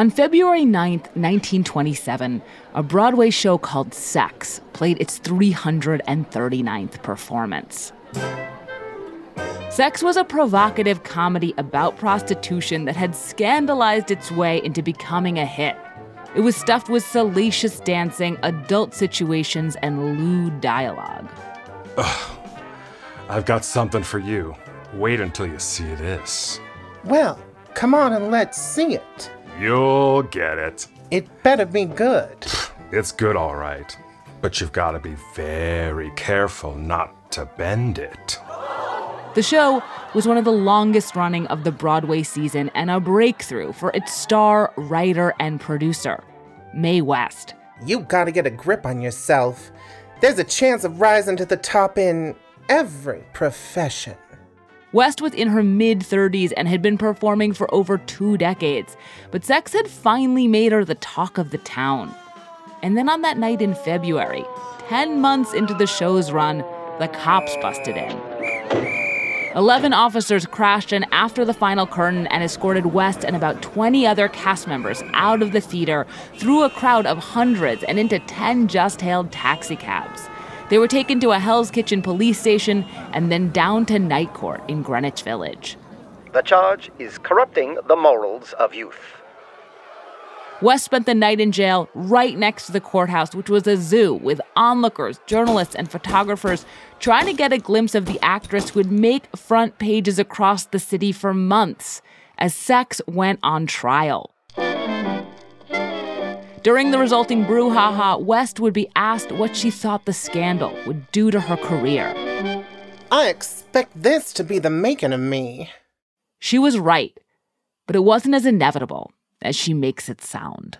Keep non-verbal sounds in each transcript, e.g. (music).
On February 9th, 1927, a Broadway show called Sex played its 339th performance. Sex was a provocative comedy about prostitution that had scandalized its way into becoming a hit. It was stuffed with salacious dancing, adult situations, and lewd dialogue. Ugh. I've got something for you. Wait until you see this. Well, come on and let's see it. You'll get it. It better be good. It's good, all right. But you've got to be very careful not to bend it. The show was one of the longest running of the Broadway season and a breakthrough for its star, writer, and producer, Mae West. You gotta get a grip on yourself. There's a chance of rising to the top in every profession. West was in her mid 30s and had been performing for over two decades, but sex had finally made her the talk of the town. And then on that night in February, 10 months into the show's run, the cops busted in. Eleven officers crashed in after the final curtain and escorted West and about 20 other cast members out of the theater through a crowd of hundreds and into 10 just hailed taxicabs. They were taken to a Hell's Kitchen police station and then down to night court in Greenwich Village. The charge is corrupting the morals of youth. West spent the night in jail right next to the courthouse, which was a zoo with onlookers, journalists, and photographers trying to get a glimpse of the actress who would make front pages across the city for months as sex went on trial. During the resulting brouhaha, West would be asked what she thought the scandal would do to her career. I expect this to be the making of me. She was right, but it wasn't as inevitable as she makes it sound.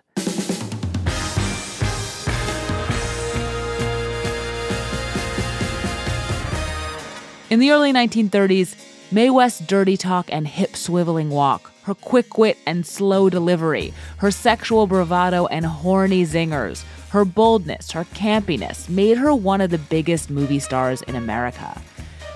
In the early 1930s, Mae West's dirty talk and hip swiveling walk her quick wit and slow delivery, her sexual bravado and horny zingers, her boldness, her campiness made her one of the biggest movie stars in America.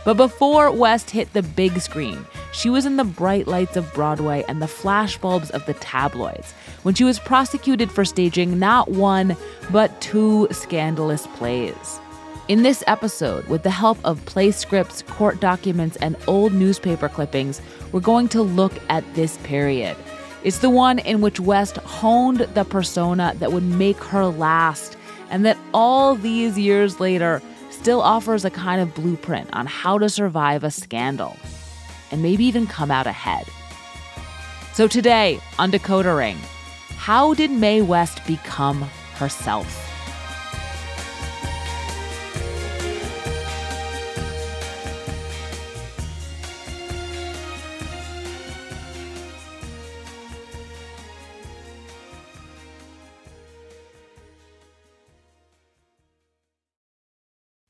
But before West hit the big screen, she was in the bright lights of Broadway and the flashbulbs of the tabloids when she was prosecuted for staging not one, but two scandalous plays. In this episode, with the help of play scripts, court documents, and old newspaper clippings, we're going to look at this period. It's the one in which West honed the persona that would make her last, and that all these years later still offers a kind of blueprint on how to survive a scandal and maybe even come out ahead. So, today on Decoder Ring, how did Mae West become herself?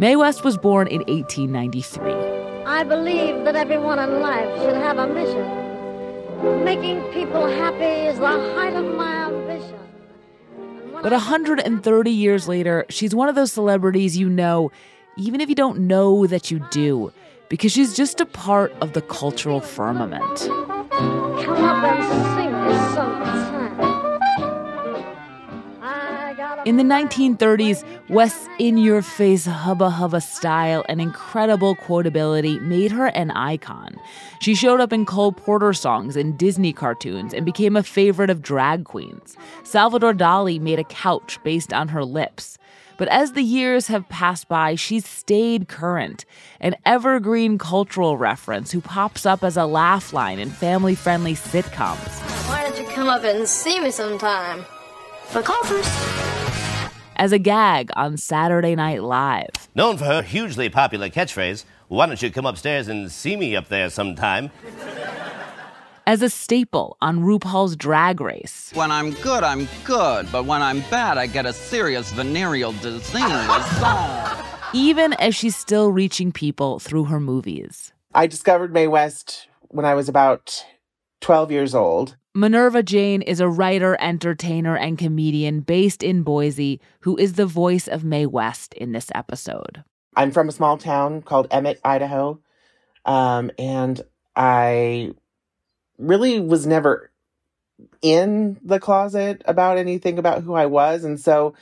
Mae West was born in 1893. I believe that everyone in life should have a mission. Making people happy is the height of my ambition. But 130 years later, she's one of those celebrities you know, even if you don't know that you do, because she's just a part of the cultural firmament. In the 1930s, West's in your face hubba hubba style and incredible quotability made her an icon. She showed up in Cole Porter songs and Disney cartoons and became a favorite of drag queens. Salvador Dali made a couch based on her lips. But as the years have passed by, she's stayed current, an evergreen cultural reference who pops up as a laugh line in family friendly sitcoms. Why don't you come up and see me sometime? But call first as a gag on Saturday Night Live. Known for her hugely popular catchphrase, Why don't you come upstairs and see me up there sometime? As a staple on RuPaul's Drag Race. When I'm good, I'm good, but when I'm bad, I get a serious venereal disease. (laughs) Even as she's still reaching people through her movies. I discovered Mae West when I was about 12 years old. Minerva Jane is a writer, entertainer, and comedian based in Boise who is the voice of Mae West in this episode. I'm from a small town called Emmett, Idaho. Um, and I really was never in the closet about anything about who I was. And so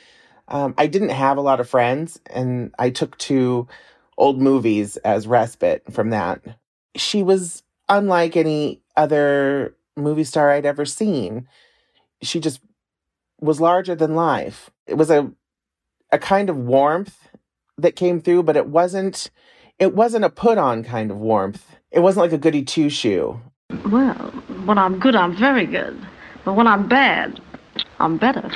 um, I didn't have a lot of friends, and I took to old movies as respite from that. She was unlike any other movie star I'd ever seen. She just was larger than life. It was a a kind of warmth that came through, but it wasn't it wasn't a put on kind of warmth. It wasn't like a goody two shoe. Well, when I'm good, I'm very good. But when I'm bad, I'm better.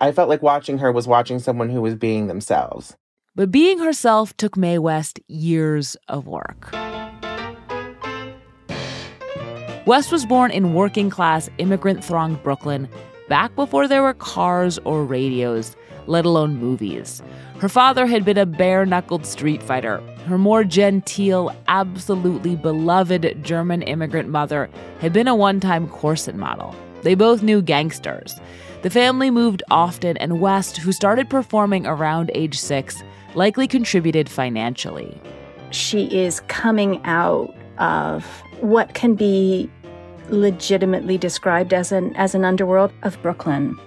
I felt like watching her was watching someone who was being themselves. But being herself took Mae West years of work. West was born in working class, immigrant thronged Brooklyn back before there were cars or radios, let alone movies. Her father had been a bare knuckled street fighter. Her more genteel, absolutely beloved German immigrant mother had been a one time corset model. They both knew gangsters. The family moved often, and West, who started performing around age six, likely contributed financially. She is coming out of what can be legitimately described as an as an underworld of Brooklyn.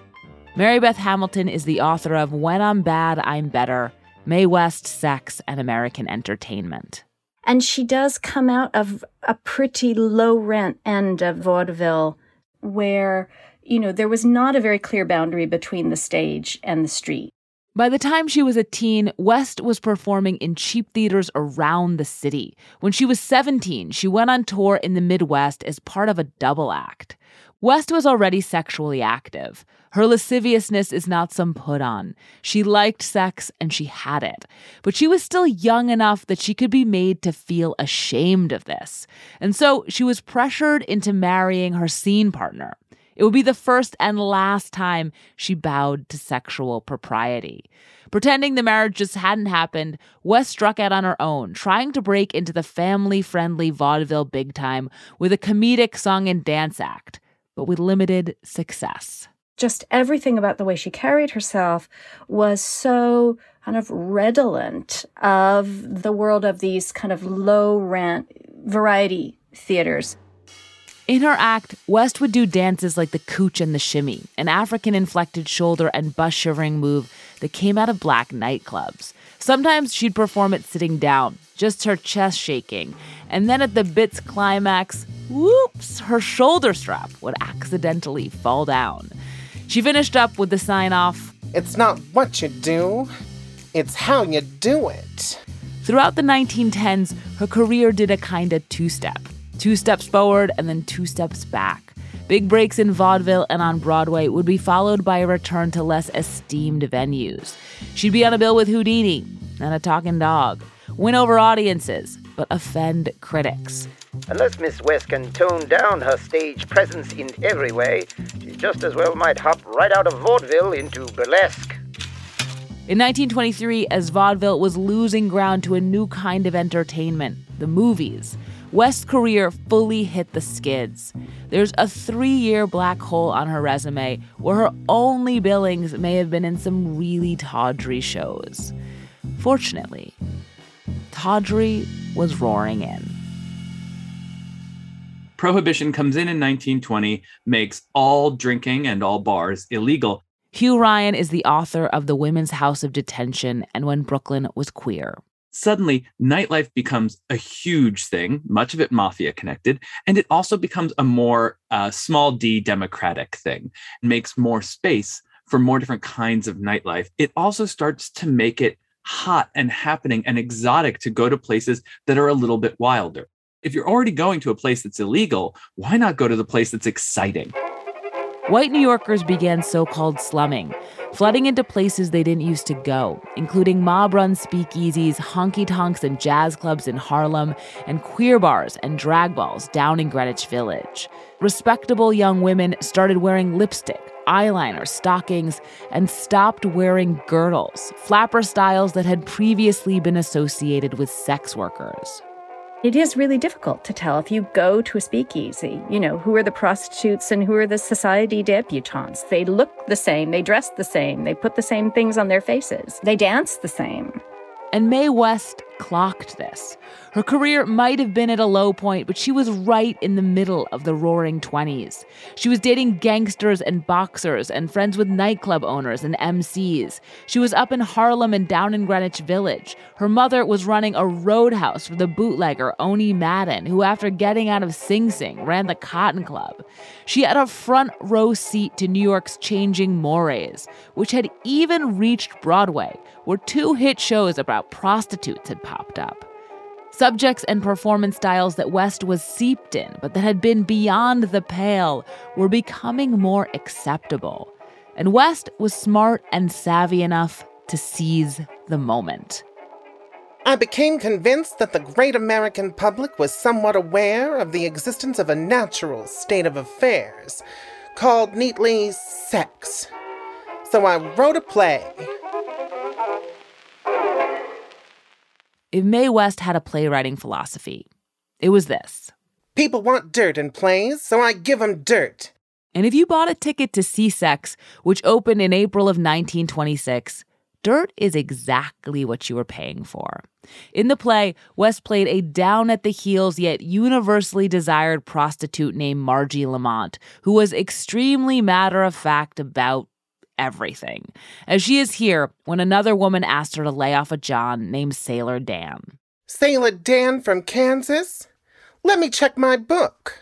Mary Beth Hamilton is the author of When I'm Bad, I'm Better, Mae West, Sex, and American Entertainment. And she does come out of a pretty low rent end of vaudeville where, you know, there was not a very clear boundary between the stage and the street. By the time she was a teen, West was performing in cheap theaters around the city. When she was 17, she went on tour in the Midwest as part of a double act. West was already sexually active. Her lasciviousness is not some put on. She liked sex and she had it. But she was still young enough that she could be made to feel ashamed of this. And so she was pressured into marrying her scene partner. It would be the first and last time she bowed to sexual propriety. Pretending the marriage just hadn't happened, West struck out on her own, trying to break into the family friendly vaudeville big time with a comedic song and dance act, but with limited success. Just everything about the way she carried herself was so kind of redolent of the world of these kind of low rent variety theaters. In her act, West would do dances like the cooch and the shimmy, an African inflected shoulder and bust shivering move that came out of black nightclubs. Sometimes she'd perform it sitting down, just her chest shaking, and then at the bit's climax, whoops, her shoulder strap would accidentally fall down. She finished up with the sign off It's not what you do, it's how you do it. Throughout the 1910s, her career did a kind of two step two steps forward and then two steps back. Big breaks in vaudeville and on Broadway would be followed by a return to less esteemed venues. She'd be on a bill with Houdini and a talking dog, win over audiences, but offend critics. Unless Miss West can tone down her stage presence in every way, she just as well might hop right out of vaudeville into burlesque. In 1923, as vaudeville was losing ground to a new kind of entertainment, the movies, West's career fully hit the skids. There's a three year black hole on her resume where her only billings may have been in some really tawdry shows. Fortunately, tawdry was roaring in. Prohibition comes in in 1920, makes all drinking and all bars illegal. Hugh Ryan is the author of The Women's House of Detention and When Brooklyn Was Queer suddenly nightlife becomes a huge thing, much of it mafia connected, and it also becomes a more uh, small d democratic thing, it makes more space for more different kinds of nightlife. It also starts to make it hot and happening and exotic to go to places that are a little bit wilder. If you're already going to a place that's illegal, why not go to the place that's exciting? White New Yorkers began so called slumming, flooding into places they didn't used to go, including mob run speakeasies, honky tonks, and jazz clubs in Harlem, and queer bars and drag balls down in Greenwich Village. Respectable young women started wearing lipstick, eyeliner, stockings, and stopped wearing girdles, flapper styles that had previously been associated with sex workers. It is really difficult to tell if you go to a speakeasy, you know, who are the prostitutes and who are the society debutantes. They look the same, they dress the same, they put the same things on their faces, they dance the same. And Mae West clocked this. Her career might have been at a low point, but she was right in the middle of the roaring 20s. She was dating gangsters and boxers and friends with nightclub owners and MCs. She was up in Harlem and down in Greenwich Village. Her mother was running a roadhouse for the bootlegger Owney Madden, who, after getting out of Sing Sing, ran the Cotton Club. She had a front row seat to New York's changing mores, which had even reached Broadway, where two hit shows about prostitutes had popped up. Subjects and performance styles that West was seeped in, but that had been beyond the pale, were becoming more acceptable. And West was smart and savvy enough to seize the moment. I became convinced that the great American public was somewhat aware of the existence of a natural state of affairs called neatly sex. So I wrote a play if Mae West had a playwriting philosophy, it was this People want dirt in plays, so I give them dirt. And if you bought a ticket to see Sex, which opened in April of 1926, dirt is exactly what you were paying for. In the play, West played a down at the heels yet universally desired prostitute named Margie Lamont, who was extremely matter of fact about everything, as she is here when another woman asked her to lay off a John named Sailor Dan. Sailor Dan from Kansas? Let me check my book.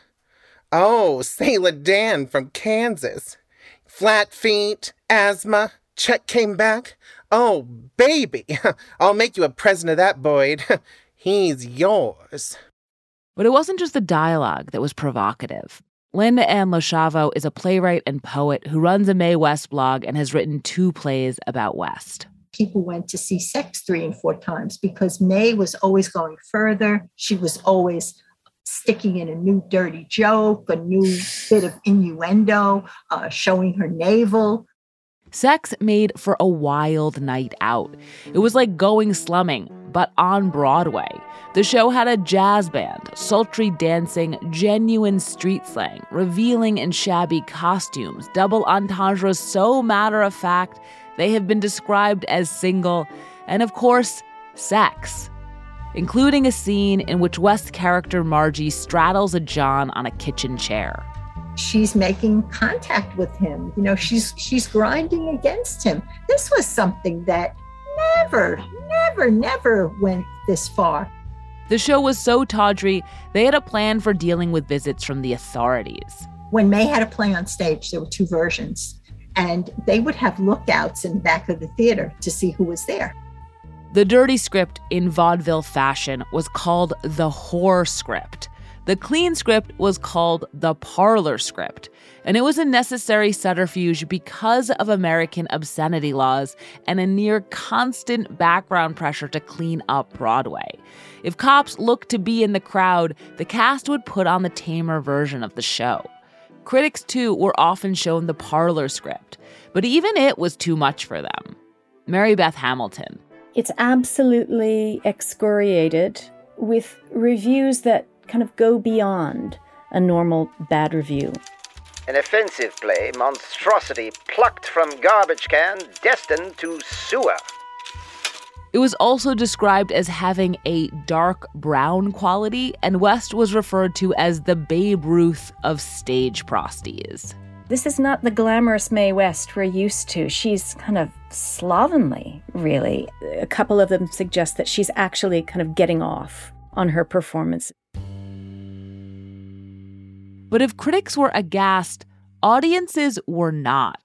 Oh, Sailor Dan from Kansas. Flat feet, asthma, check came back. Oh, baby, (laughs) I'll make you a present of that, Boyd. (laughs) He's yours. But it wasn't just the dialogue that was provocative. Linda Ann Loschiavo is a playwright and poet who runs a Mae West blog and has written two plays about West. People went to see sex three and four times because Mae was always going further. She was always sticking in a new dirty joke, a new bit of innuendo, uh, showing her navel. Sex made for a wild night out. It was like going slumming, but on Broadway. The show had a jazz band, sultry dancing, genuine street slang, revealing and shabby costumes, double entendres so matter of fact they have been described as single, and of course, sex. Including a scene in which West's character Margie straddles a John on a kitchen chair she's making contact with him you know she's she's grinding against him this was something that never never never went this far. The show was so tawdry they had a plan for dealing with visits from the authorities. When Mae had a play on stage there were two versions and they would have lookouts in the back of the theater to see who was there. The dirty script in vaudeville fashion was called the whore script. The clean script was called the parlor script, and it was a necessary subterfuge because of American obscenity laws and a near constant background pressure to clean up Broadway. If cops looked to be in the crowd, the cast would put on the tamer version of the show. Critics, too, were often shown the parlor script, but even it was too much for them. Mary Beth Hamilton. It's absolutely excoriated with reviews that kind of go beyond a normal bad review. An offensive play, monstrosity plucked from garbage can, destined to sewer. It was also described as having a dark brown quality, and West was referred to as the Babe Ruth of stage prosties. This is not the glamorous Mae West we're used to. She's kind of slovenly, really. A couple of them suggest that she's actually kind of getting off on her performance. But if critics were aghast, audiences were not.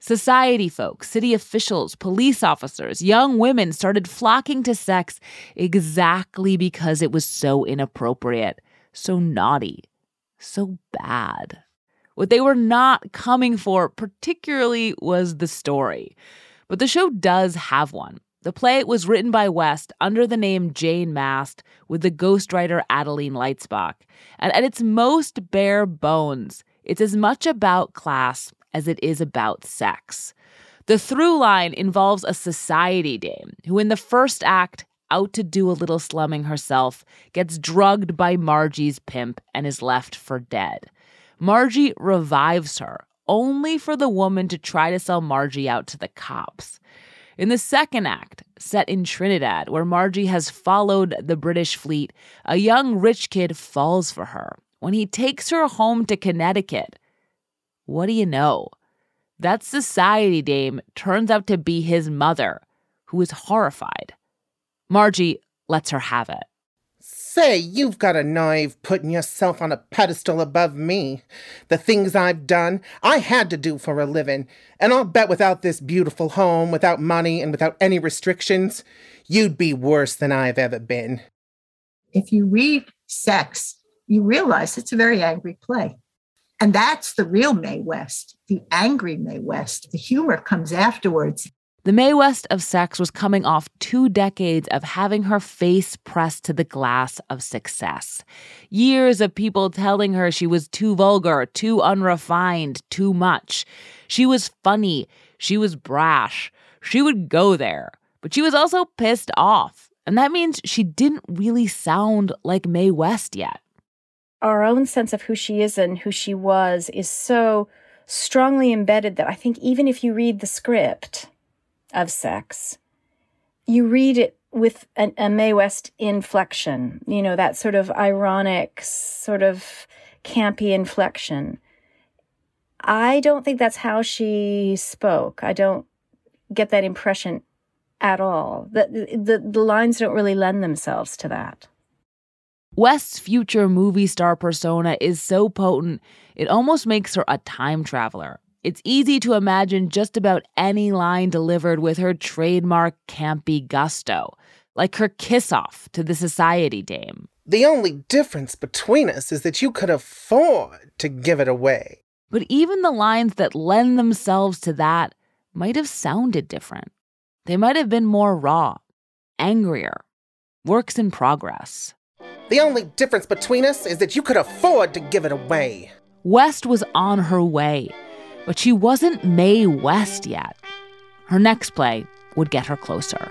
Society folks, city officials, police officers, young women started flocking to sex exactly because it was so inappropriate, so naughty, so bad. What they were not coming for, particularly, was the story. But the show does have one. The play was written by West under the name Jane Mast with the ghostwriter Adeline Leitzbach. And at its most bare bones, it's as much about class as it is about sex. The through line involves a society dame who, in the first act, out to do a little slumming herself, gets drugged by Margie's pimp and is left for dead. Margie revives her, only for the woman to try to sell Margie out to the cops. In the second act, set in Trinidad, where Margie has followed the British fleet, a young rich kid falls for her. When he takes her home to Connecticut, what do you know? That society dame turns out to be his mother, who is horrified. Margie lets her have it. Say, you've got a knife putting yourself on a pedestal above me. The things I've done, I had to do for a living. And I'll bet without this beautiful home, without money, and without any restrictions, you'd be worse than I've ever been. If you read Sex, you realize it's a very angry play. And that's the real Mae West, the angry Mae West. The humor comes afterwards. The Mae West of sex was coming off two decades of having her face pressed to the glass of success. Years of people telling her she was too vulgar, too unrefined, too much. She was funny. She was brash. She would go there. But she was also pissed off. And that means she didn't really sound like Mae West yet. Our own sense of who she is and who she was is so strongly embedded that I think even if you read the script, of sex. You read it with an, a Mae West inflection, you know, that sort of ironic, sort of campy inflection. I don't think that's how she spoke. I don't get that impression at all. The, the, the lines don't really lend themselves to that. West's future movie star persona is so potent, it almost makes her a time traveler. It's easy to imagine just about any line delivered with her trademark campy gusto, like her kiss off to the society dame. The only difference between us is that you could afford to give it away. But even the lines that lend themselves to that might have sounded different. They might have been more raw, angrier, works in progress. The only difference between us is that you could afford to give it away. West was on her way but she wasn't Mae West yet. Her next play would get her closer.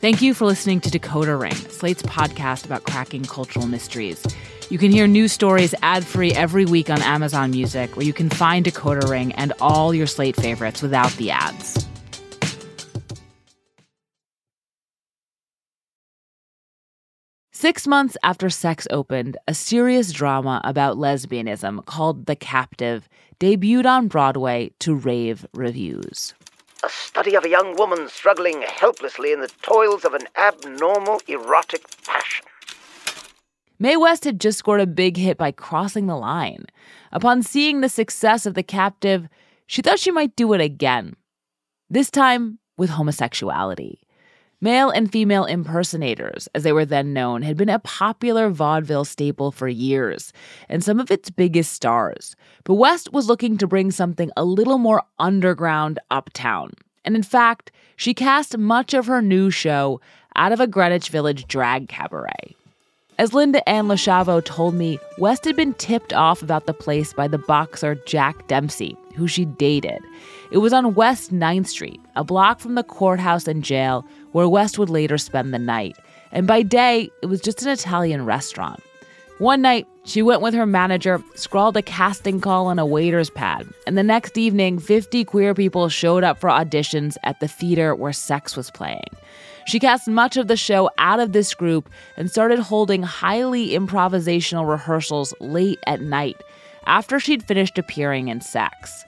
Thank you for listening to Decoder Ring, Slate's podcast about cracking cultural mysteries. You can hear new stories ad free every week on Amazon Music, where you can find Decoder Ring and all your Slate favorites without the ads. Six months after Sex opened, a serious drama about lesbianism called The Captive debuted on Broadway to rave reviews. A study of a young woman struggling helplessly in the toils of an abnormal erotic passion. Mae West had just scored a big hit by crossing the line. Upon seeing the success of The Captive, she thought she might do it again. This time with homosexuality. Male and female impersonators, as they were then known, had been a popular vaudeville staple for years, and some of its biggest stars. But West was looking to bring something a little more underground uptown. And in fact, she cast much of her new show out of a Greenwich Village drag cabaret. As Linda Ann Loschiavo told me, West had been tipped off about the place by the boxer Jack Dempsey, who she dated. It was on West 9th Street, a block from the courthouse and jail, where West would later spend the night. And by day, it was just an Italian restaurant. One night, she went with her manager, scrawled a casting call on a waiter's pad, and the next evening, 50 queer people showed up for auditions at the theater where sex was playing. She cast much of the show out of this group and started holding highly improvisational rehearsals late at night after she'd finished appearing in Sex.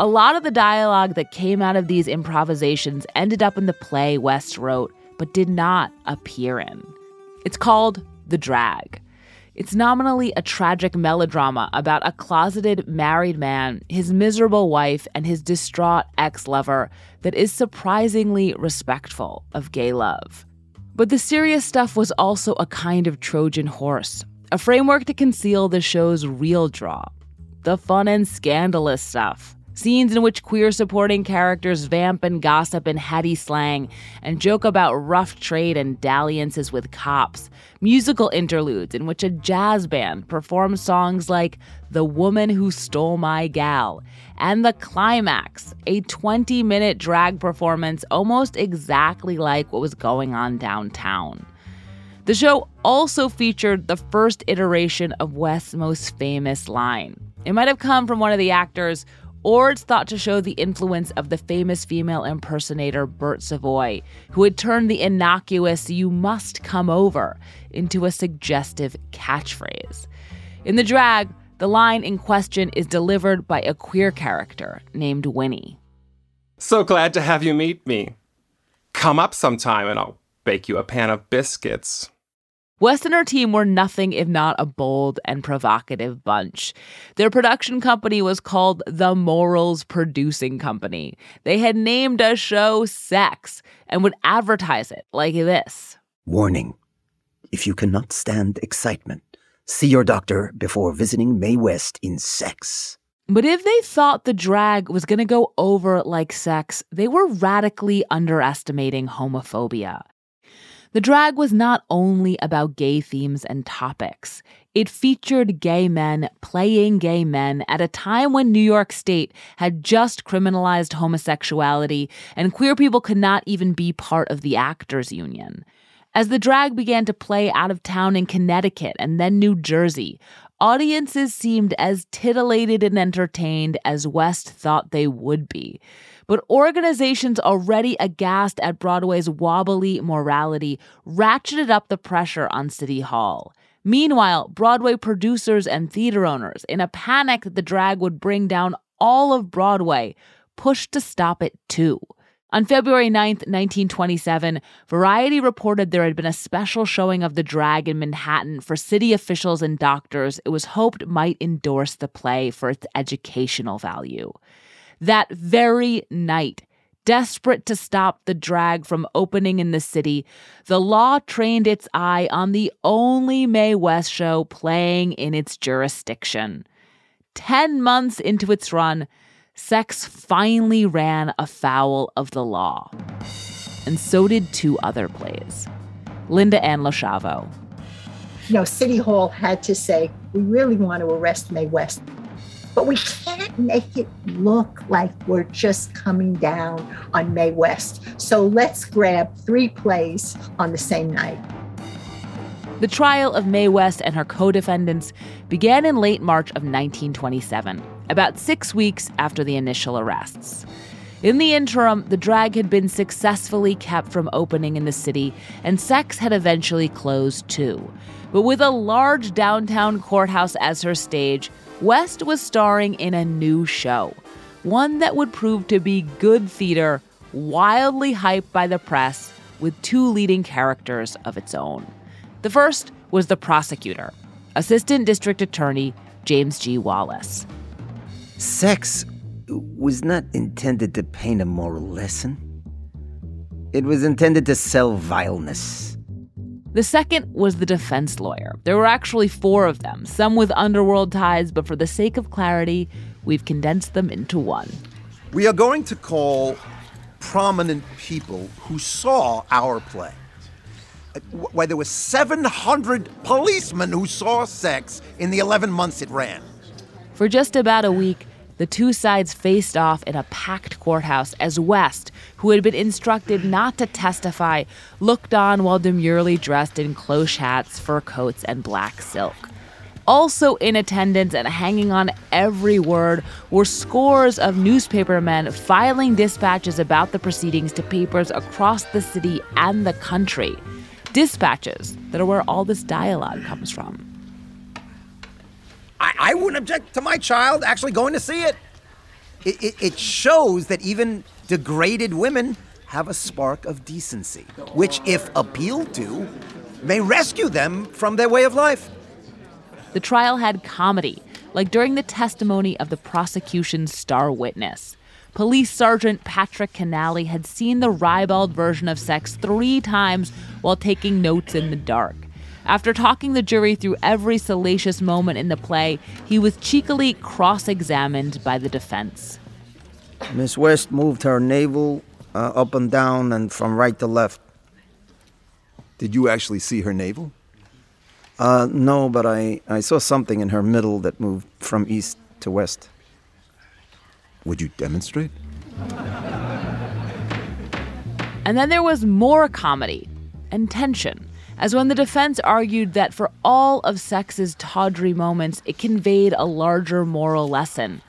A lot of the dialogue that came out of these improvisations ended up in the play West wrote, but did not appear in. It's called The Drag. It's nominally a tragic melodrama about a closeted married man, his miserable wife, and his distraught ex lover that is surprisingly respectful of gay love. But the serious stuff was also a kind of Trojan horse, a framework to conceal the show's real draw the fun and scandalous stuff. Scenes in which queer supporting characters vamp and gossip in heady slang and joke about rough trade and dalliances with cops. Musical interludes in which a jazz band performs songs like The Woman Who Stole My Gal. And the climax, a 20 minute drag performance almost exactly like what was going on downtown. The show also featured the first iteration of West's most famous line. It might have come from one of the actors or it's thought to show the influence of the famous female impersonator Bert Savoy, who had turned the innocuous you must come over into a suggestive catchphrase. In the drag, the line in question is delivered by a queer character named Winnie. So glad to have you meet me. Come up sometime and I'll bake you a pan of biscuits. West and her team were nothing if not a bold and provocative bunch. Their production company was called the Morals Producing Company. They had named a show Sex and would advertise it like this Warning If you cannot stand excitement, see your doctor before visiting Mae West in Sex. But if they thought the drag was going to go over like sex, they were radically underestimating homophobia. The drag was not only about gay themes and topics. It featured gay men playing gay men at a time when New York State had just criminalized homosexuality and queer people could not even be part of the actors union. As the drag began to play out of town in Connecticut and then New Jersey, audiences seemed as titillated and entertained as West thought they would be. But organizations already aghast at Broadway's wobbly morality ratcheted up the pressure on City Hall. Meanwhile, Broadway producers and theater owners, in a panic that the drag would bring down all of Broadway, pushed to stop it too. On February 9, 1927, Variety reported there had been a special showing of the drag in Manhattan for city officials and doctors it was hoped might endorse the play for its educational value. That very night, desperate to stop the drag from opening in the city, the law trained its eye on the only Mae West show playing in its jurisdiction. Ten months into its run, Sex finally ran afoul of the law. And so did two other plays. Linda Ann Loschiavo. You know, City Hall had to say, we really want to arrest Mae West but we can't make it look like we're just coming down on Mae West. So let's grab three plays on the same night. The trial of Mae West and her co defendants began in late March of 1927, about six weeks after the initial arrests. In the interim, the drag had been successfully kept from opening in the city, and sex had eventually closed too. But with a large downtown courthouse as her stage, West was starring in a new show, one that would prove to be good theater, wildly hyped by the press, with two leading characters of its own. The first was the prosecutor, Assistant District Attorney James G. Wallace. Sex was not intended to paint a moral lesson. It was intended to sell vileness. The second was the defense lawyer. There were actually four of them, some with underworld ties, but for the sake of clarity, we've condensed them into one. We are going to call prominent people who saw our play. Uh, why, there were 700 policemen who saw sex in the 11 months it ran. For just about a week, the two sides faced off in a packed courthouse as West, who had been instructed not to testify, looked on while demurely dressed in cloche hats, fur coats, and black silk. Also in attendance and hanging on every word were scores of newspapermen filing dispatches about the proceedings to papers across the city and the country. Dispatches that are where all this dialogue comes from. I, I wouldn't object to my child actually going to see it. It, it. it shows that even degraded women have a spark of decency, which, if appealed to, may rescue them from their way of life. The trial had comedy, like during the testimony of the prosecution's star witness. Police Sergeant Patrick Keneally had seen the ribald version of sex three times while taking notes in the dark. After talking the jury through every salacious moment in the play, he was cheekily cross examined by the defense. Miss West moved her navel uh, up and down and from right to left. Did you actually see her navel? Uh, no, but I, I saw something in her middle that moved from east to west. Would you demonstrate? And then there was more comedy and tension, as when the defense argued that for all of sex's tawdry moments, it conveyed a larger moral lesson.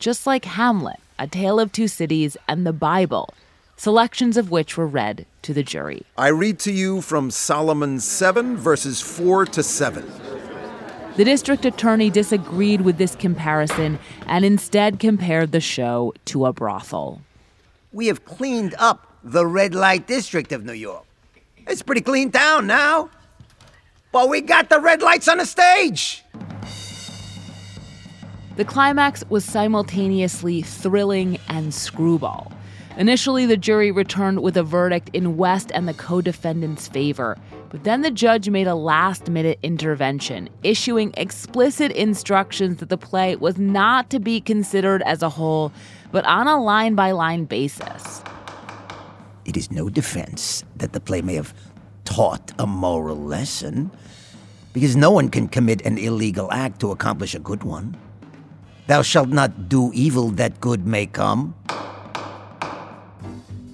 Just like Hamlet, A Tale of Two Cities, and the Bible, selections of which were read to the jury. I read to you from Solomon 7, verses 4 to 7. The district attorney disagreed with this comparison and instead compared the show to a brothel. We have cleaned up the red light district of New York. It's pretty clean town now. But we got the red lights on the stage. The climax was simultaneously thrilling and screwball. Initially, the jury returned with a verdict in West and the co defendant's favor, but then the judge made a last minute intervention, issuing explicit instructions that the play was not to be considered as a whole, but on a line by line basis. It is no defense that the play may have taught a moral lesson, because no one can commit an illegal act to accomplish a good one. Thou shalt not do evil that good may come.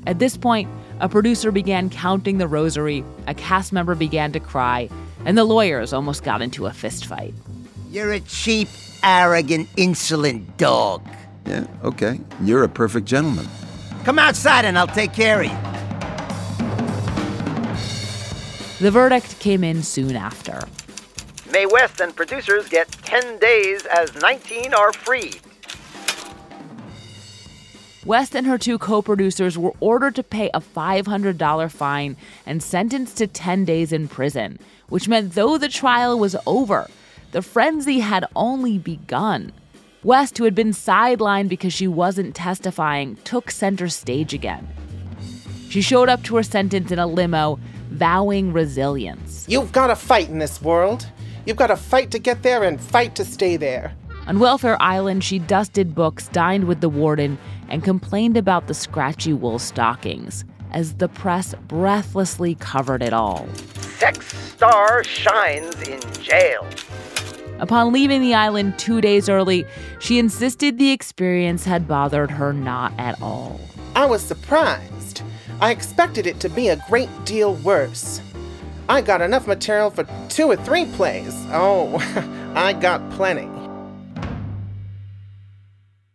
At this point, a producer began counting the rosary, a cast member began to cry, and the lawyers almost got into a fistfight. You're a cheap, arrogant, insolent dog. Yeah, okay. You're a perfect gentleman. Come outside and I'll take care of you. The verdict came in soon after. Mae West and producers get 10 days as 19 are freed. West and her two co producers were ordered to pay a $500 fine and sentenced to 10 days in prison, which meant though the trial was over, the frenzy had only begun. West, who had been sidelined because she wasn't testifying, took center stage again. She showed up to her sentence in a limo, vowing resilience. You've got to fight in this world. You've got to fight to get there and fight to stay there. On Welfare Island, she dusted books, dined with the warden, and complained about the scratchy wool stockings as the press breathlessly covered it all. Sex star shines in jail. Upon leaving the island two days early, she insisted the experience had bothered her not at all. I was surprised. I expected it to be a great deal worse. I got enough material for two or three plays. Oh, (laughs) I got plenty.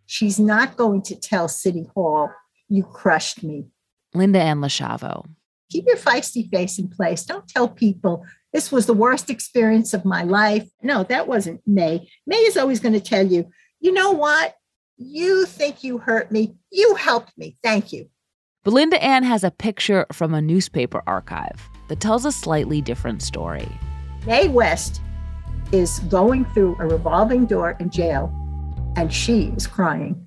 She's not going to tell City Hall, you crushed me. Linda Ann Loschiavo. Keep your feisty face in place. Don't tell people this was the worst experience of my life. No, that wasn't Mae. Mae is always going to tell you, you know what? You think you hurt me. You helped me. Thank you. Belinda Ann has a picture from a newspaper archive that tells a slightly different story. Mae West is going through a revolving door in jail and she is crying.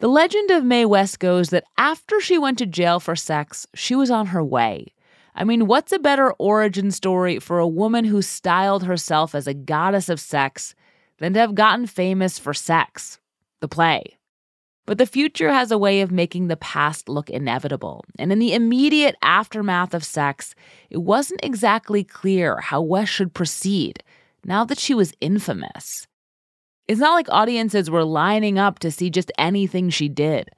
The legend of Mae West goes that after she went to jail for sex, she was on her way. I mean, what's a better origin story for a woman who styled herself as a goddess of sex than to have gotten famous for sex? The play. But the future has a way of making the past look inevitable. And in the immediate aftermath of sex, it wasn't exactly clear how West should proceed now that she was infamous. It's not like audiences were lining up to see just anything she did.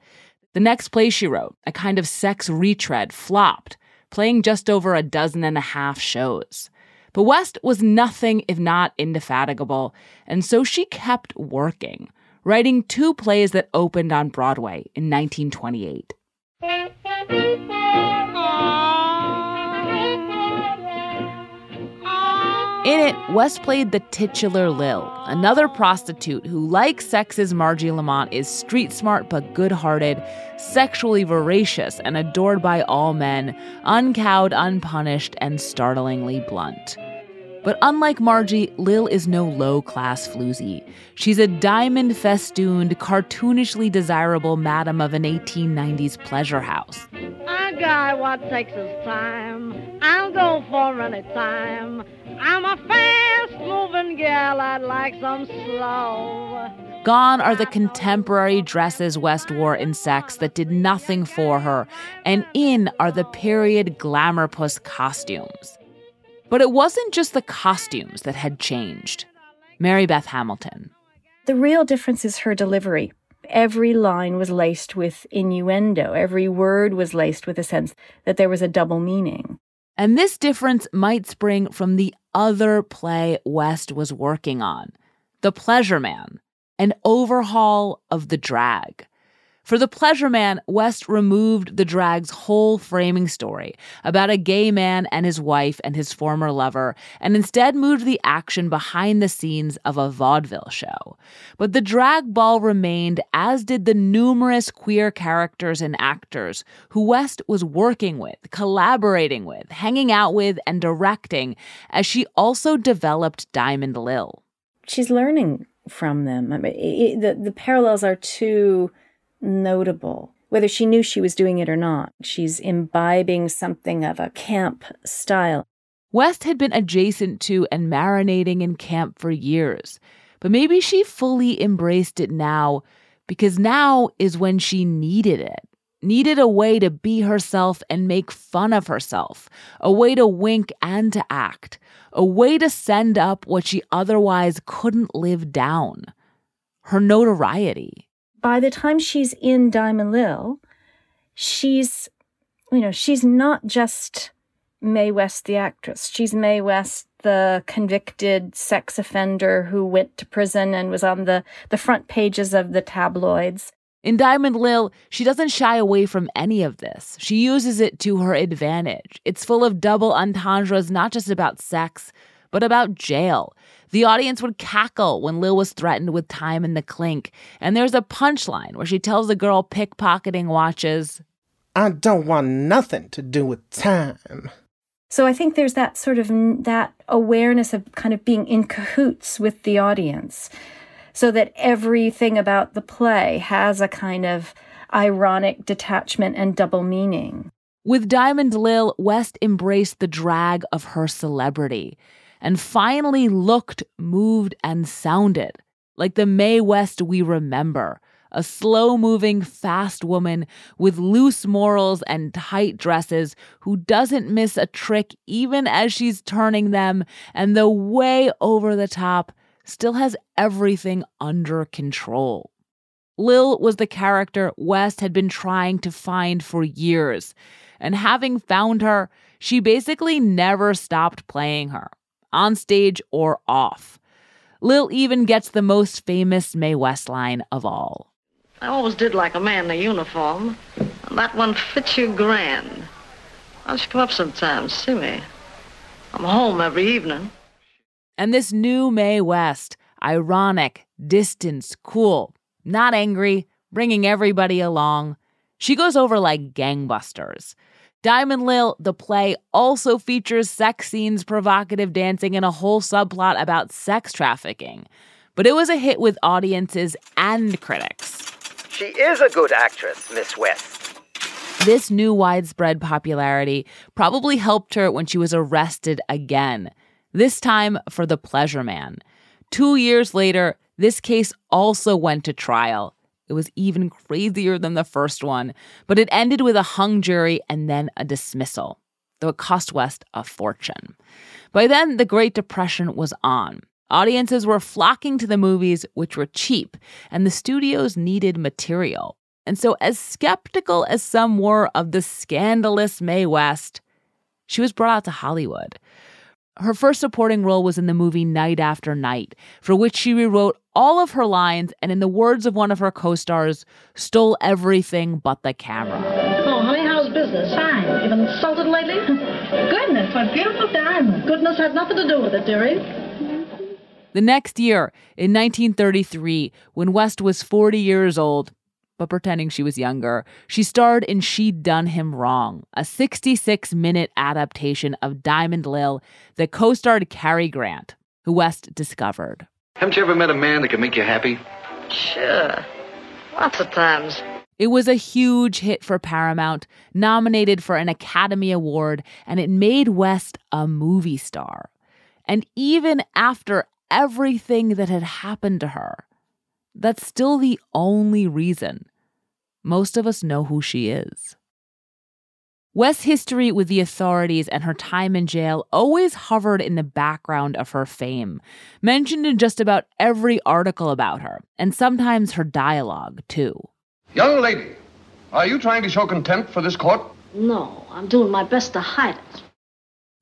The next play she wrote, a kind of sex retread, flopped, playing just over a dozen and a half shows. But West was nothing if not indefatigable, and so she kept working, writing two plays that opened on Broadway in 1928. (laughs) In it, West played the titular Lil, another prostitute who, like Sex's Margie Lamont, is street smart but good hearted, sexually voracious and adored by all men, uncowed, unpunished, and startlingly blunt. But unlike Margie, Lil is no low class floozy. She's a diamond festooned, cartoonishly desirable madam of an 1890s pleasure house. A guy what takes his time, I'll go for any time. I'm a fast moving gal, I'd like some slow. Gone are the contemporary dresses West wore in sex that did nothing for her, and in are the period glamour puss costumes. But it wasn't just the costumes that had changed. Mary Beth Hamilton. The real difference is her delivery. Every line was laced with innuendo. Every word was laced with a sense that there was a double meaning. And this difference might spring from the other play West was working on The Pleasure Man, an overhaul of the drag. For The Pleasure Man, West removed the drag's whole framing story about a gay man and his wife and his former lover, and instead moved the action behind the scenes of a vaudeville show. But the drag ball remained, as did the numerous queer characters and actors who West was working with, collaborating with, hanging out with, and directing, as she also developed Diamond Lil. She's learning from them. I mean, it, the, the parallels are too notable. Whether she knew she was doing it or not, she's imbibing something of a camp style. West had been adjacent to and marinating in camp for years, but maybe she fully embraced it now because now is when she needed it. Needed a way to be herself and make fun of herself, a way to wink and to act, a way to send up what she otherwise couldn't live down her notoriety by the time she's in Diamond Lil, she's, you know, she's not just Mae West, the actress. She's Mae West, the convicted sex offender who went to prison and was on the, the front pages of the tabloids. In Diamond Lil, she doesn't shy away from any of this. She uses it to her advantage. It's full of double entendres, not just about sex, but about jail. The audience would cackle when Lil was threatened with time in the clink, and there's a punchline where she tells the girl pickpocketing watches, I don't want nothing to do with time. So I think there's that sort of that awareness of kind of being in cahoots with the audience so that everything about the play has a kind of ironic detachment and double meaning. With Diamond Lil, West embraced the drag of her celebrity and finally looked, moved, and sounded like the Mae West we remember a slow moving, fast woman with loose morals and tight dresses who doesn't miss a trick even as she's turning them, and though way over the top, still has everything under control. Lil was the character West had been trying to find for years, and having found her, she basically never stopped playing her, on stage or off. Lil even gets the most famous Mae West line of all. I always did like a man in a uniform, and that one fits you grand. Why don't you come up sometime, see me? I'm home every evening. And this new Mae West, ironic, distant, cool, not angry, bringing everybody along. She goes over like gangbusters. Diamond Lil, the play, also features sex scenes, provocative dancing, and a whole subplot about sex trafficking. But it was a hit with audiences and critics. She is a good actress, Miss West. This new widespread popularity probably helped her when she was arrested again, this time for The Pleasure Man. Two years later, this case also went to trial. It was even crazier than the first one, but it ended with a hung jury and then a dismissal, though it cost West a fortune. By then, the Great Depression was on. Audiences were flocking to the movies, which were cheap, and the studios needed material. And so, as skeptical as some were of the scandalous Mae West, she was brought out to Hollywood. Her first supporting role was in the movie Night After Night, for which she rewrote all of her lines and, in the words of one of her co stars, stole everything but the camera. Oh, honey, how's business? Fine. You been insulted lately? (laughs) Goodness, what beautiful diamonds. Goodness had nothing to do with it, dearie. The next year, in 1933, when West was 40 years old, but pretending she was younger, she starred in She Done Him Wrong, a 66 minute adaptation of Diamond Lil that co starred Cary Grant, who West discovered. Haven't you ever met a man that can make you happy? Sure. Lots of times. It was a huge hit for Paramount, nominated for an Academy Award, and it made West a movie star. And even after everything that had happened to her, that's still the only reason most of us know who she is. West's history with the authorities and her time in jail always hovered in the background of her fame, mentioned in just about every article about her, and sometimes her dialogue, too. Young lady, are you trying to show contempt for this court? No, I'm doing my best to hide it.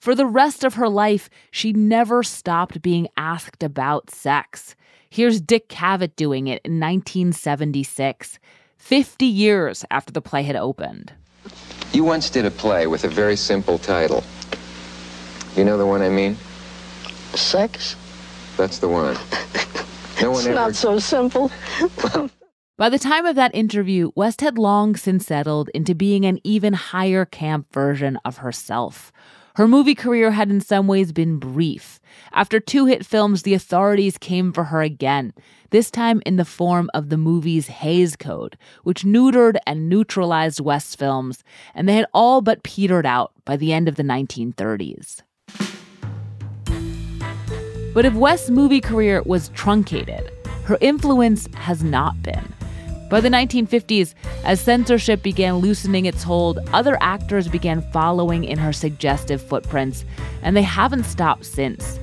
For the rest of her life, she never stopped being asked about sex. Here's Dick Cavett doing it in 1976, 50 years after the play had opened. You once did a play with a very simple title. You know the one I mean? Sex? That's the one. No one it's ever. not so simple. By the time of that interview, West had long since settled into being an even higher camp version of herself. Her movie career had in some ways been brief. After two hit films, the authorities came for her again, this time in the form of the movie's Hays Code, which neutered and neutralized West's films, and they had all but petered out by the end of the 1930s. But if West's movie career was truncated, her influence has not been. By the 1950s, as censorship began loosening its hold, other actors began following in her suggestive footprints, and they haven't stopped since.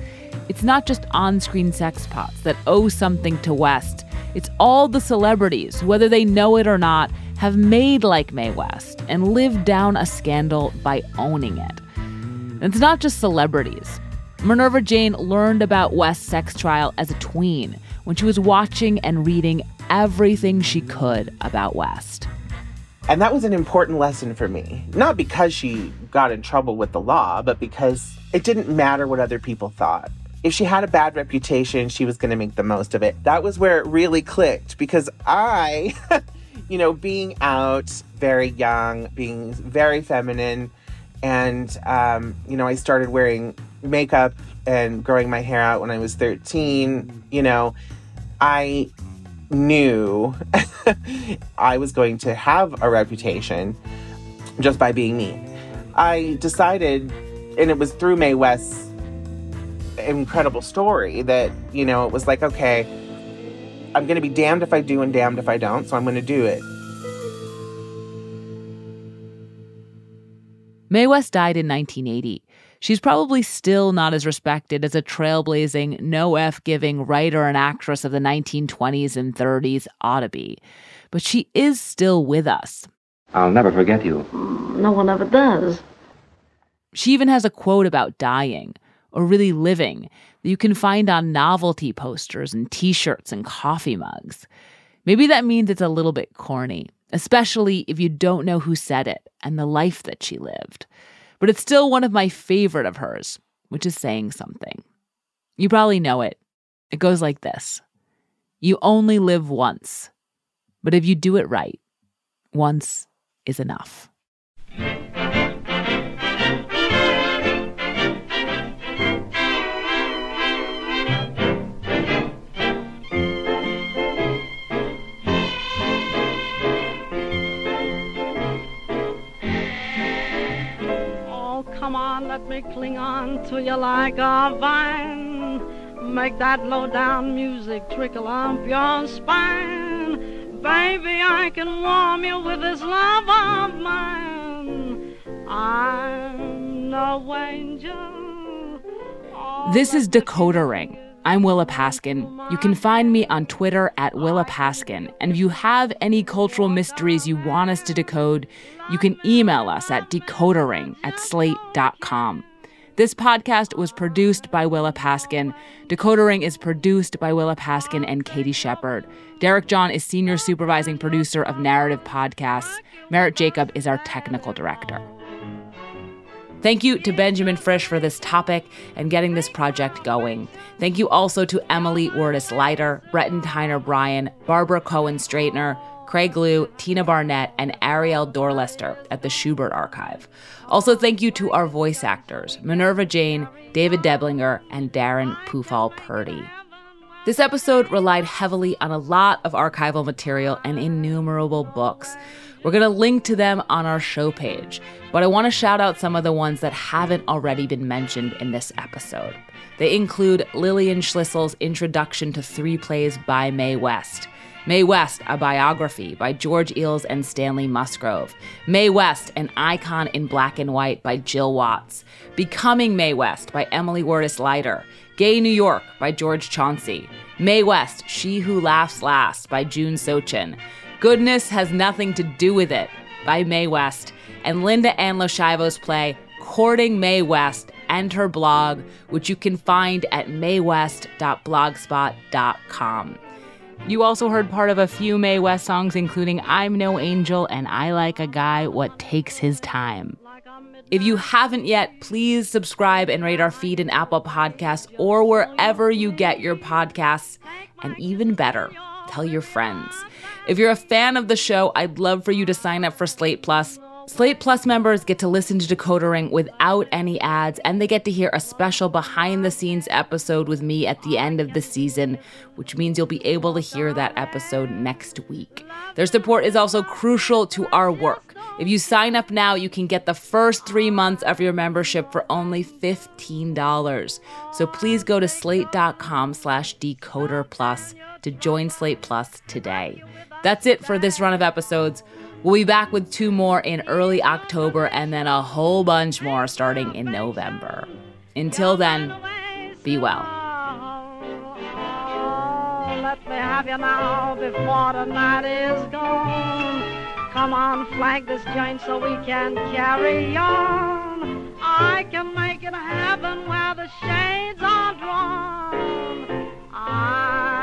It's not just on screen sex pots that owe something to West, it's all the celebrities, whether they know it or not, have made like Mae West and lived down a scandal by owning it. And it's not just celebrities. Minerva Jane learned about West's sex trial as a tween when she was watching and reading everything she could about West. And that was an important lesson for me. Not because she got in trouble with the law, but because it didn't matter what other people thought. If she had a bad reputation, she was going to make the most of it. That was where it really clicked because I, (laughs) you know, being out very young, being very feminine, and, um, you know, I started wearing makeup and growing my hair out when I was 13, you know, I knew (laughs) I was going to have a reputation just by being me. I decided, and it was through Mae West's incredible story, that, you know, it was like, okay, I'm going to be damned if I do and damned if I don't, so I'm going to do it. Mae West died in 1980. She's probably still not as respected as a trailblazing, no F giving writer and actress of the 1920s and 30s ought to be. But she is still with us. I'll never forget you. No one ever does. She even has a quote about dying, or really living, that you can find on novelty posters and t shirts and coffee mugs. Maybe that means it's a little bit corny, especially if you don't know who said it and the life that she lived. But it's still one of my favorite of hers, which is saying something. You probably know it. It goes like this You only live once, but if you do it right, once is enough. Me cling on to you like a vine. Make that low down music trickle up your spine. Baby, I can warm you with this love of mine. I'm no angel. This is Decoder Ring. I'm Willa Paskin. You can find me on Twitter at Willa Paskin. And if you have any cultural mysteries you want us to decode, you can email us at decoderring at slate.com. This podcast was produced by Willa Paskin. Decoder Ring is produced by Willa Paskin and Katie Shepard. Derek John is senior supervising producer of narrative podcasts. Merritt Jacob is our technical director. Thank you to Benjamin Frisch for this topic and getting this project going. Thank you also to Emily Wortis Leider, Breton Tyner Bryan, Barbara Cohen Stratyner, Craig Liu, Tina Barnett, and Ariel Dorlester at the Shubert Archive. Also, thank you to our voice actors, Minerva Jane, David Deblinger, and Darren Pufall Purdy. This episode relied heavily on a lot of archival material and innumerable books. We're going to link to them on our show page, but I want to shout out some of the ones that haven't already been mentioned in this episode. They include Lillian Schlissel's introduction to three plays by Mae West. Mae West, a biography by George Eells and Stanley Musgrove. Mae West, an icon in black and white by Jill Watts. Becoming Mae West by Emily Wortis Leider. Gay New York by George Chauncey. Mae West, She Who Laughs Last by June Sochen. Goodness Has Nothing to Do with It by Mae West. And Linda Ann Loschiavo's play Courting Mae West and her blog, which you can find at maewest.blogspot.com. You also heard part of a few Mae West songs, including I'm No Angel and I Like a Guy What Takes His Time. If you haven't yet, please subscribe and rate our feed in Apple Podcasts or wherever you get your podcasts. And even better, tell your friends. If you're a fan of the show, I'd love for you to sign up for Slate Plus. Slate Plus members get to listen to Decoder Ring without any ads, and they get to hear a special behind the scenes episode with me at the end of the season, which means you'll be able to hear that episode next week. Their support is also crucial to our work. If you sign up now, you can get the first three months of your membership for only $15. So please go to slate.com slash decoder plus to join Slate Plus today. That's it for this run of episodes. We'll be back with two more in early October and then a whole bunch more starting in November. Until then, be well. Let me have you now before the night is gone. Come on, flag this joint so we can carry on. I can make it happen where the shades are drawn. I